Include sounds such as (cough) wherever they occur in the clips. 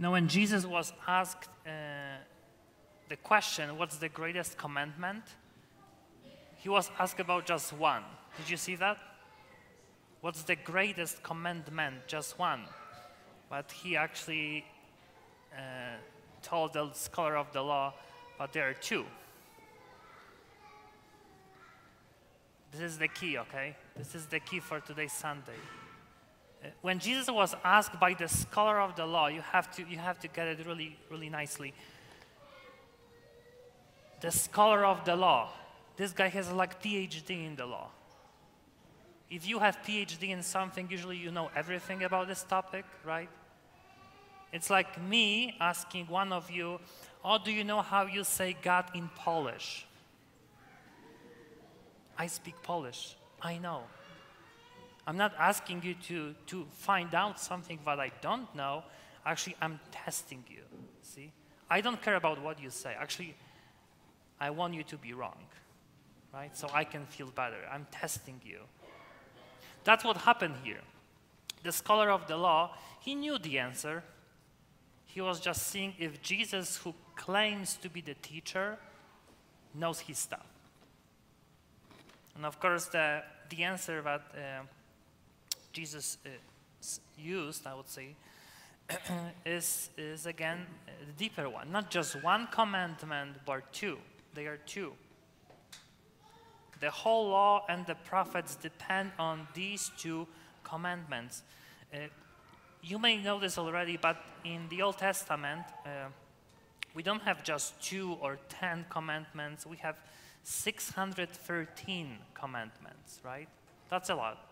Now, when Jesus was asked uh, the question, What's the greatest commandment? he was asked about just one. Did you see that? What's the greatest commandment? Just one. But he actually uh, told the scholar of the law, but there are two. This is the key, okay? This is the key for today's Sunday. When Jesus was asked by the scholar of the law, you have to, you have to get it really, really nicely. The scholar of the law, this guy has like PhD in the law. If you have PhD in something, usually you know everything about this topic, right? It's like me asking one of you, oh, do you know how you say God in Polish? I speak Polish. I know. I'm not asking you to, to find out something that I don't know. Actually, I'm testing you. See? I don't care about what you say. Actually, I want you to be wrong. Right? So I can feel better. I'm testing you. That's what happened here. The scholar of the law, he knew the answer. He was just seeing if Jesus, who claims to be the teacher, knows his stuff. And of course, the, the answer that uh, Jesus uh, used, I would say, (clears throat) is, is again the deeper one. Not just one commandment, but two. They are two. The whole law and the prophets depend on these two commandments. Uh, you may know this already, but in the Old Testament, uh, we don't have just two or ten commandments. We have 613 commandments, right? That's a lot.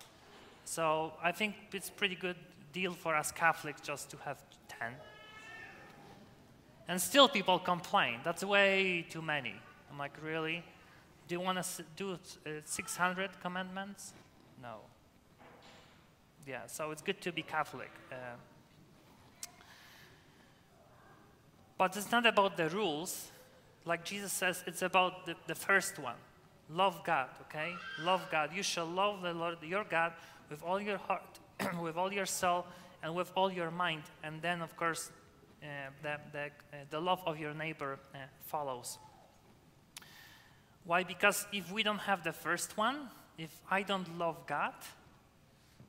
So I think it's pretty good deal for us Catholics just to have 10. And still people complain. That's way too many. I'm like, really? Do you want to do uh, 600 commandments? No. Yeah, so it's good to be Catholic. Uh, but it's not about the rules, like Jesus says, it's about the, the first one. Love God, okay? Love God. You shall love the Lord your God with all your heart, (clears throat) with all your soul, and with all your mind. And then, of course, uh, the, the, uh, the love of your neighbor uh, follows. Why? Because if we don't have the first one, if I don't love God,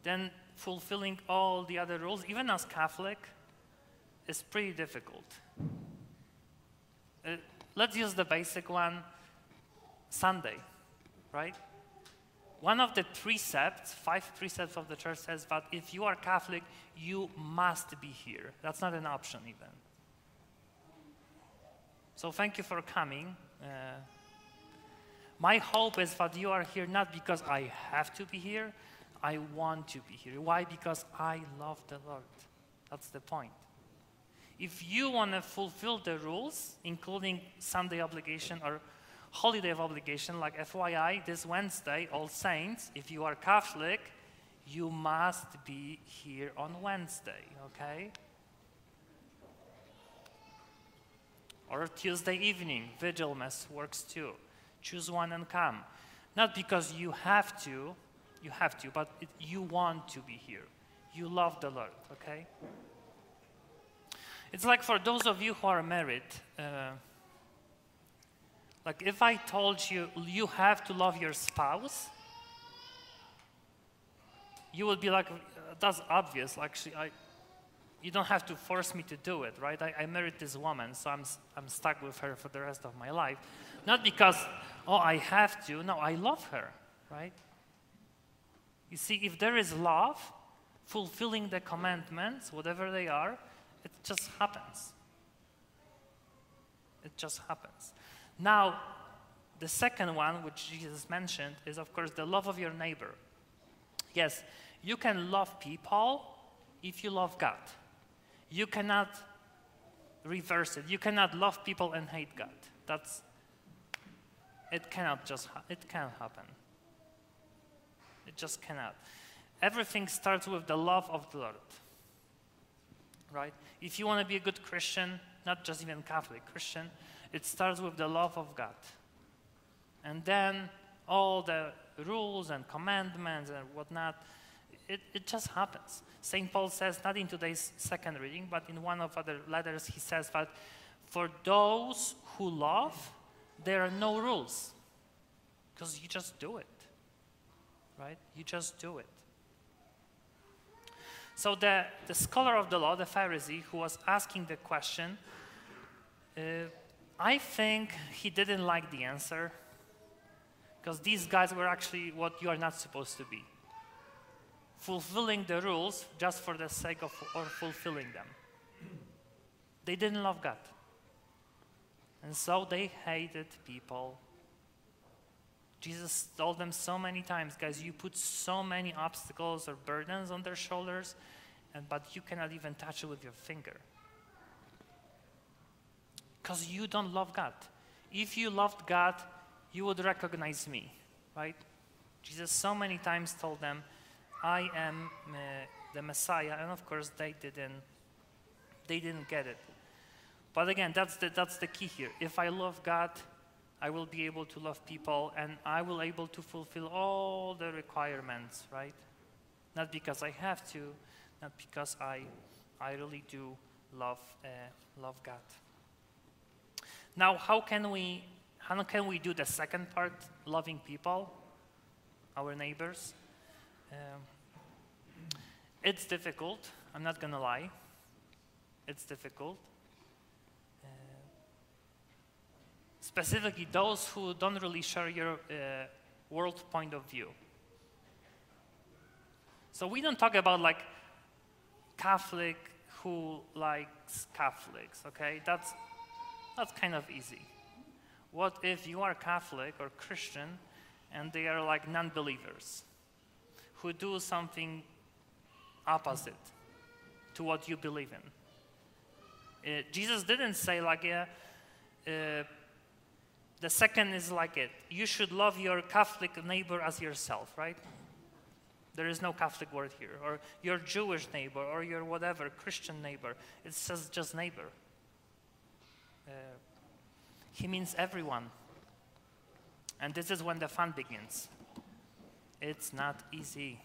then fulfilling all the other rules, even as Catholic, is pretty difficult. Uh, let's use the basic one Sunday, right? One of the precepts, five precepts of the church says that if you are Catholic, you must be here. That's not an option, even. So thank you for coming. Uh, my hope is that you are here not because I have to be here, I want to be here. Why? Because I love the Lord. That's the point. If you want to fulfill the rules, including Sunday obligation or holiday of obligation, like FYI, this Wednesday, All Saints, if you are Catholic, you must be here on Wednesday, okay? Or Tuesday evening, Vigil Mass works too. Choose one and come. Not because you have to, you have to, but it, you want to be here. You love the Lord, okay? It's like for those of you who are married, uh, like if I told you you have to love your spouse, you would be like, that's obvious. Actually, I, you don't have to force me to do it, right? I, I married this woman, so I'm, I'm stuck with her for the rest of my life. Not because, oh, I have to. No, I love her, right? You see, if there is love, fulfilling the commandments, whatever they are, it just happens. It just happens. Now, the second one, which Jesus mentioned, is of course the love of your neighbor. Yes, you can love people if you love God. You cannot reverse it. You cannot love people and hate God. That's it cannot just it can't happen. It just cannot. Everything starts with the love of the Lord right? If you want to be a good Christian, not just even Catholic Christian, it starts with the love of God. And then all the rules and commandments and whatnot, It, it just happens. St. Paul says, not in today's second reading, but in one of other letters, he says that for those who love, there are no rules. Because you just do it. Right? You just do it. So the, the scholar of the law, the Pharisee, who was asking the question, uh, I think he didn't like the answer because these guys were actually what you are not supposed to be fulfilling the rules just for the sake of or fulfilling them. They didn't love God. And so they hated people. Jesus told them so many times, guys, you put so many obstacles or burdens on their shoulders, and, but you cannot even touch it with your finger. Because you don't love God. If you loved God, you would recognize me, right? Jesus so many times told them, I am uh, the Messiah, and of course they didn't, they didn't get it. But again, that's the, that's the key here. If I love God, I will be able to love people, and I will able to fulfill all the requirements, right? Not because I have to, not because I, I really do love, uh, love God. Now, how can we, how can we do the second part, loving people, our neighbors? Um, it's difficult, I'm not going to lie. It's difficult. Uh, specifically, those who don't really share your uh, world point of view. So we don't talk about like Catholic who likes Catholics, okay? That's, that's kind of easy. What if you are Catholic or Christian and they are like non believers? who do something opposite to what you believe in. Uh, Jesus didn't say, like, yeah, uh, the second is like it. You should love your Catholic neighbor as yourself, right? There is no Catholic word here. Or your Jewish neighbor, or your whatever, Christian neighbor. It says just neighbor. Uh, he means everyone. And this is when the fun begins. It's not easy.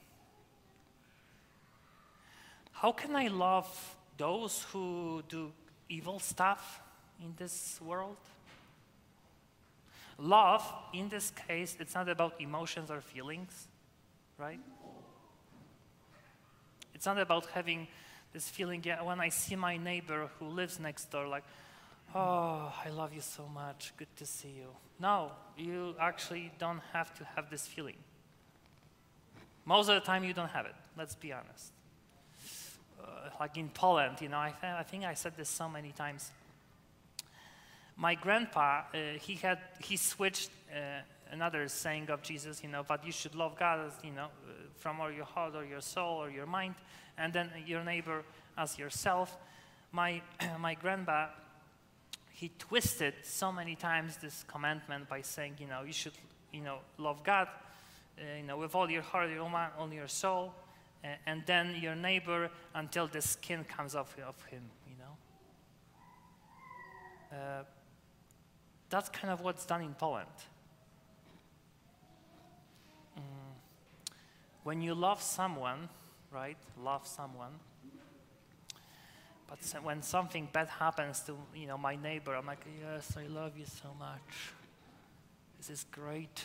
How can I love those who do evil stuff in this world? Love, in this case, it's not about emotions or feelings, right? It's not about having this feeling, yeah, when I see my neighbor who lives next door, like, oh, I love you so much, good to see you. No, you actually don't have to have this feeling. Most of the time, you don't have it, let's be honest. Uh, like in Poland, you know, I, th- I, think I said this so many times. My grandpa, uh, he had, he switched uh, another saying of Jesus, you know, but you should love God, as, you know, uh, from all your heart or your soul or your mind, and then your neighbor as yourself. My, (clears throat) my grandpa, he twisted so many times this commandment by saying, you know, you should, you know, love God uh, you know, with all your heart, your mind, all your soul, uh, and then your neighbor until the skin comes off of him, you know. Uh, that's kind of what's done in Poland. Mm. When you love someone, right, love someone, but when something bad happens to you know my neighbor, I'm like, yes, I love you so much. This is great.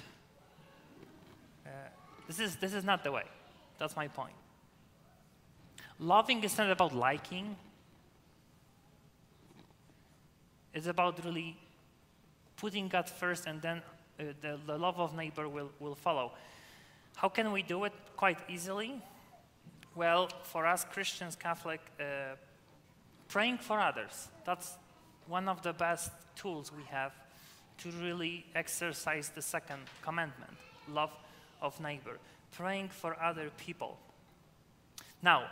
Uh, this, is, this is not the way. That's my point. Loving is not about liking, it's about really putting God first and then uh, the, the love of neighbor will, will follow. How can we do it? Quite easily. Well, for us Christians, Catholic, uh, praying for others. That's one of the best tools we have to really exercise the second commandment love of neighbor, praying for other people. Now,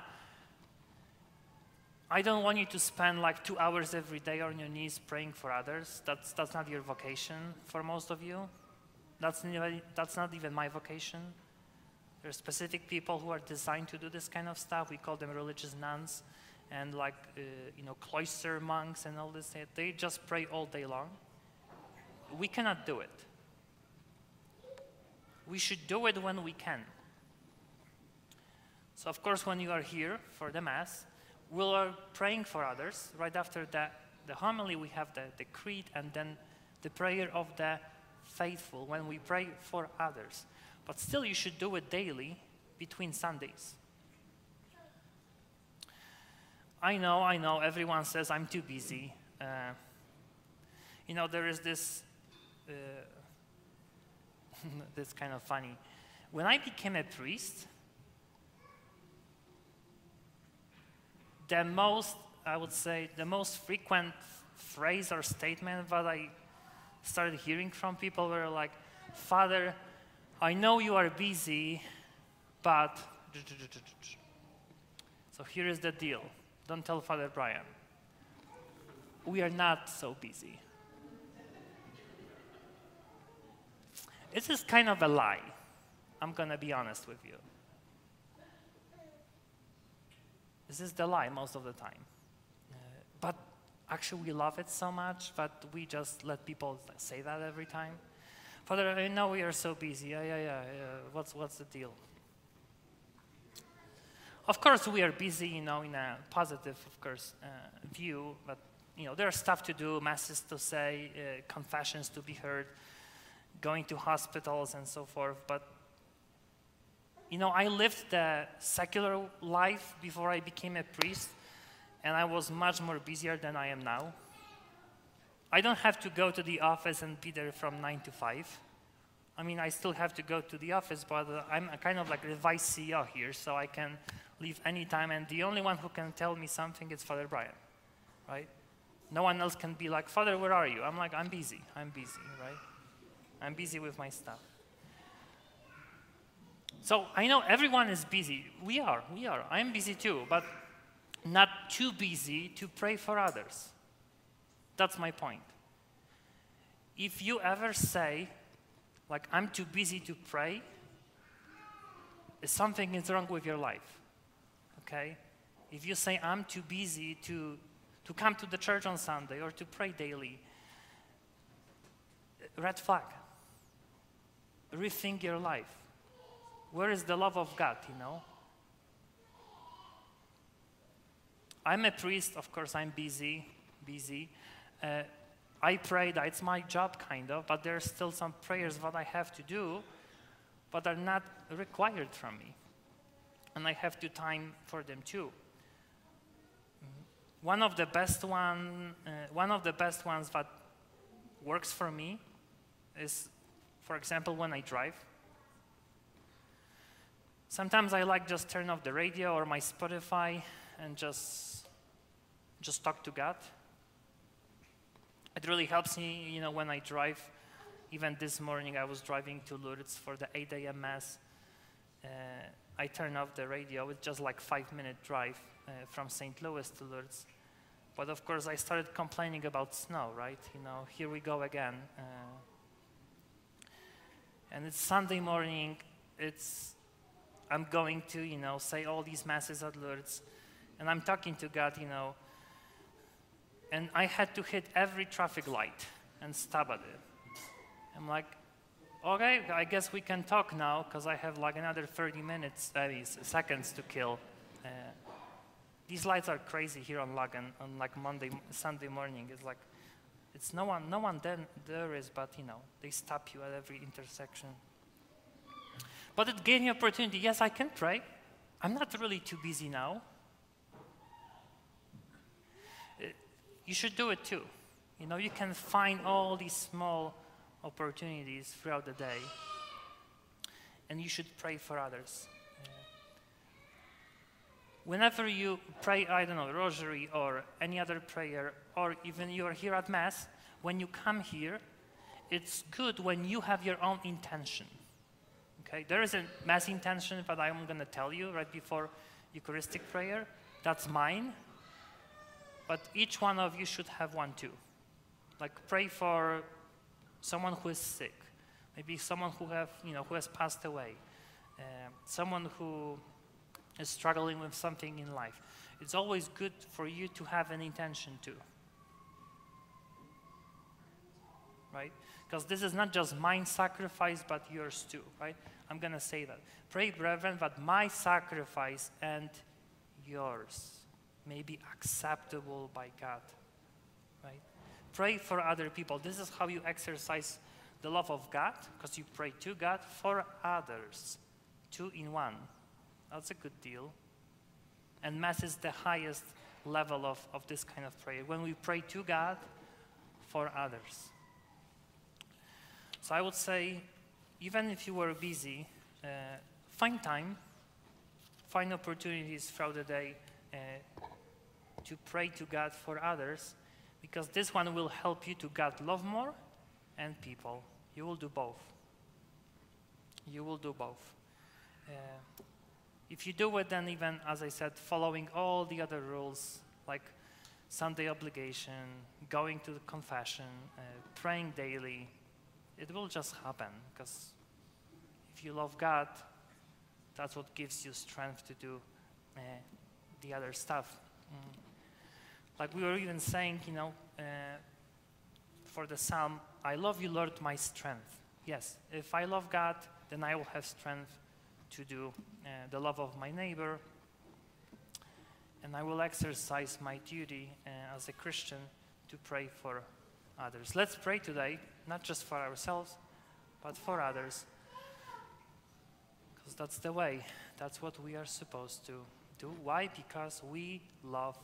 I don't want you to spend like two hours every day on your knees praying for others. That's, that's not your vocation for most of you. That's, that's not even my vocation. There are specific people who are designed to do this kind of stuff. We call them religious nuns and like, uh, you know, cloister monks and all this. They just pray all day long. We cannot do it we should do it when we can. So, of course, when you are here for the Mass, we are praying for others. Right after the, the homily, we have the, the creed and then the prayer of the faithful when we pray for others. But still, you should do it daily between Sundays. I know, I know, everyone says I'm too busy. Uh, you know, there is this, uh, (laughs) that's kind of funny. When I became a priest, the most, I would say, the most frequent phrase or statement that I started hearing from people were like, Father, I know you are busy, but. (laughs) So here is the deal. Don't tell Father Brian. We are not so busy. This is kind of a lie. I'm going to be honest with you. This is the lie most of the time. Uh, but actually, we love it so much that we just let people say that every time. Father, I know we are so busy. Yeah, yeah, yeah. yeah. What's, what's the deal? Of course, we are busy, you know, in a positive, of course, uh, view, but, you know, there's stuff to do, masses to say, uh, confessions to be heard, going to hospitals and so forth, but you know, I lived the secular life before I became a priest, and I was much more busier than I am now. I don't have to go to the office and be there from 9 to 5. I mean, I still have to go to the office, but uh, I'm kind of like the vice CEO here, so I can leave anytime, and the only one who can tell me something is Father Brian, right? No one else can be like, Father, where are you? I'm like, I'm busy, I'm busy, right? I'm busy with my stuff. So I know everyone is busy. We are, we are. I'm busy too, but not too busy to pray for others. That's my point. If you ever say, like, I'm too busy to pray, something is wrong with your life. Okay? If you say, I'm too busy to, to come to the church on Sunday or to pray daily, red flag. Rethink your life. Where is the love of God, you know? I'm a priest, of course, I'm busy, busy. Uh, I pray that it's my job, kind of, but there's still some prayers that I have to do, but are not required from me. And I have to time for them too. One of the best one, uh, one of the best ones that works for me is, for example, when I drive. Sometimes I like just turn off the radio or my Spotify and just just talk to God. It really helps me, you know, when I drive. Even this morning, I was driving to Lourdes for the 8 a.m. mass. Uh, I turn off the radio. It's just like five minute drive uh, from St. Louis to Lourdes. But of course, I started complaining about snow, right? You know, here we go again. Uh, and it's Sunday morning. It's I'm going to, you know, say all these masses at Lourdes, and I'm talking to God, you know, and I had to hit every traffic light and stop at it. I'm like, okay, I guess we can talk now because I have like another 30 minutes, that is, seconds to kill. Uh, these lights are crazy here on Logan on like Monday, Sunday morning. It's like, it's no one, no one then, there is, but you know, they stop you at every intersection. But it gave me opportunity. Yes, I can pray. I'm not really too busy now. You should do it too. You know, you can find all these small opportunities throughout the day. And you should pray for others. Whenever you pray, I don't know, rosary or any other prayer, or even you are here at Mass, when you come here, it's good when you have your own intention. Okay, there is a mass intention that I'm going to tell you right before Eucharistic prayer. That's mine. But each one of you should have one too. Like pray for someone who is sick, maybe someone who have you know who has passed away, uh, someone who is struggling with something in life. It's always good for you to have an intention too. Right? Because this is not just mine sacrifice, but yours too, right? I'm going to say that. Pray, brethren, that my sacrifice and yours may be acceptable by God. Right? Pray for other people. This is how you exercise the love of God, because you pray to God for others. Two in one. That's a good deal. And Mass is the highest level of, of this kind of prayer. When we pray to God for others. So I would say, even if you were busy, uh, find time, find opportunities throughout the day uh, to pray to God for others, because this one will help you to God love more and people. You will do both. You will do both. Uh, if you do it, then even, as I said, following all the other rules, like Sunday obligation, going to the confession, uh, praying daily, it will just happen. Because if you love God, that's what gives you strength to do uh, the other stuff. Mm. Like we were even saying, you know, uh, for the psalm, I love you, Lord, my strength. Yes, if I love God, then I will have strength to do uh, the love of my neighbor, and I will exercise my duty uh, as a Christian to pray for others. Let's pray today, not just for ourselves, but for others, because that's the way, that's what we are supposed to do. Why? Because we love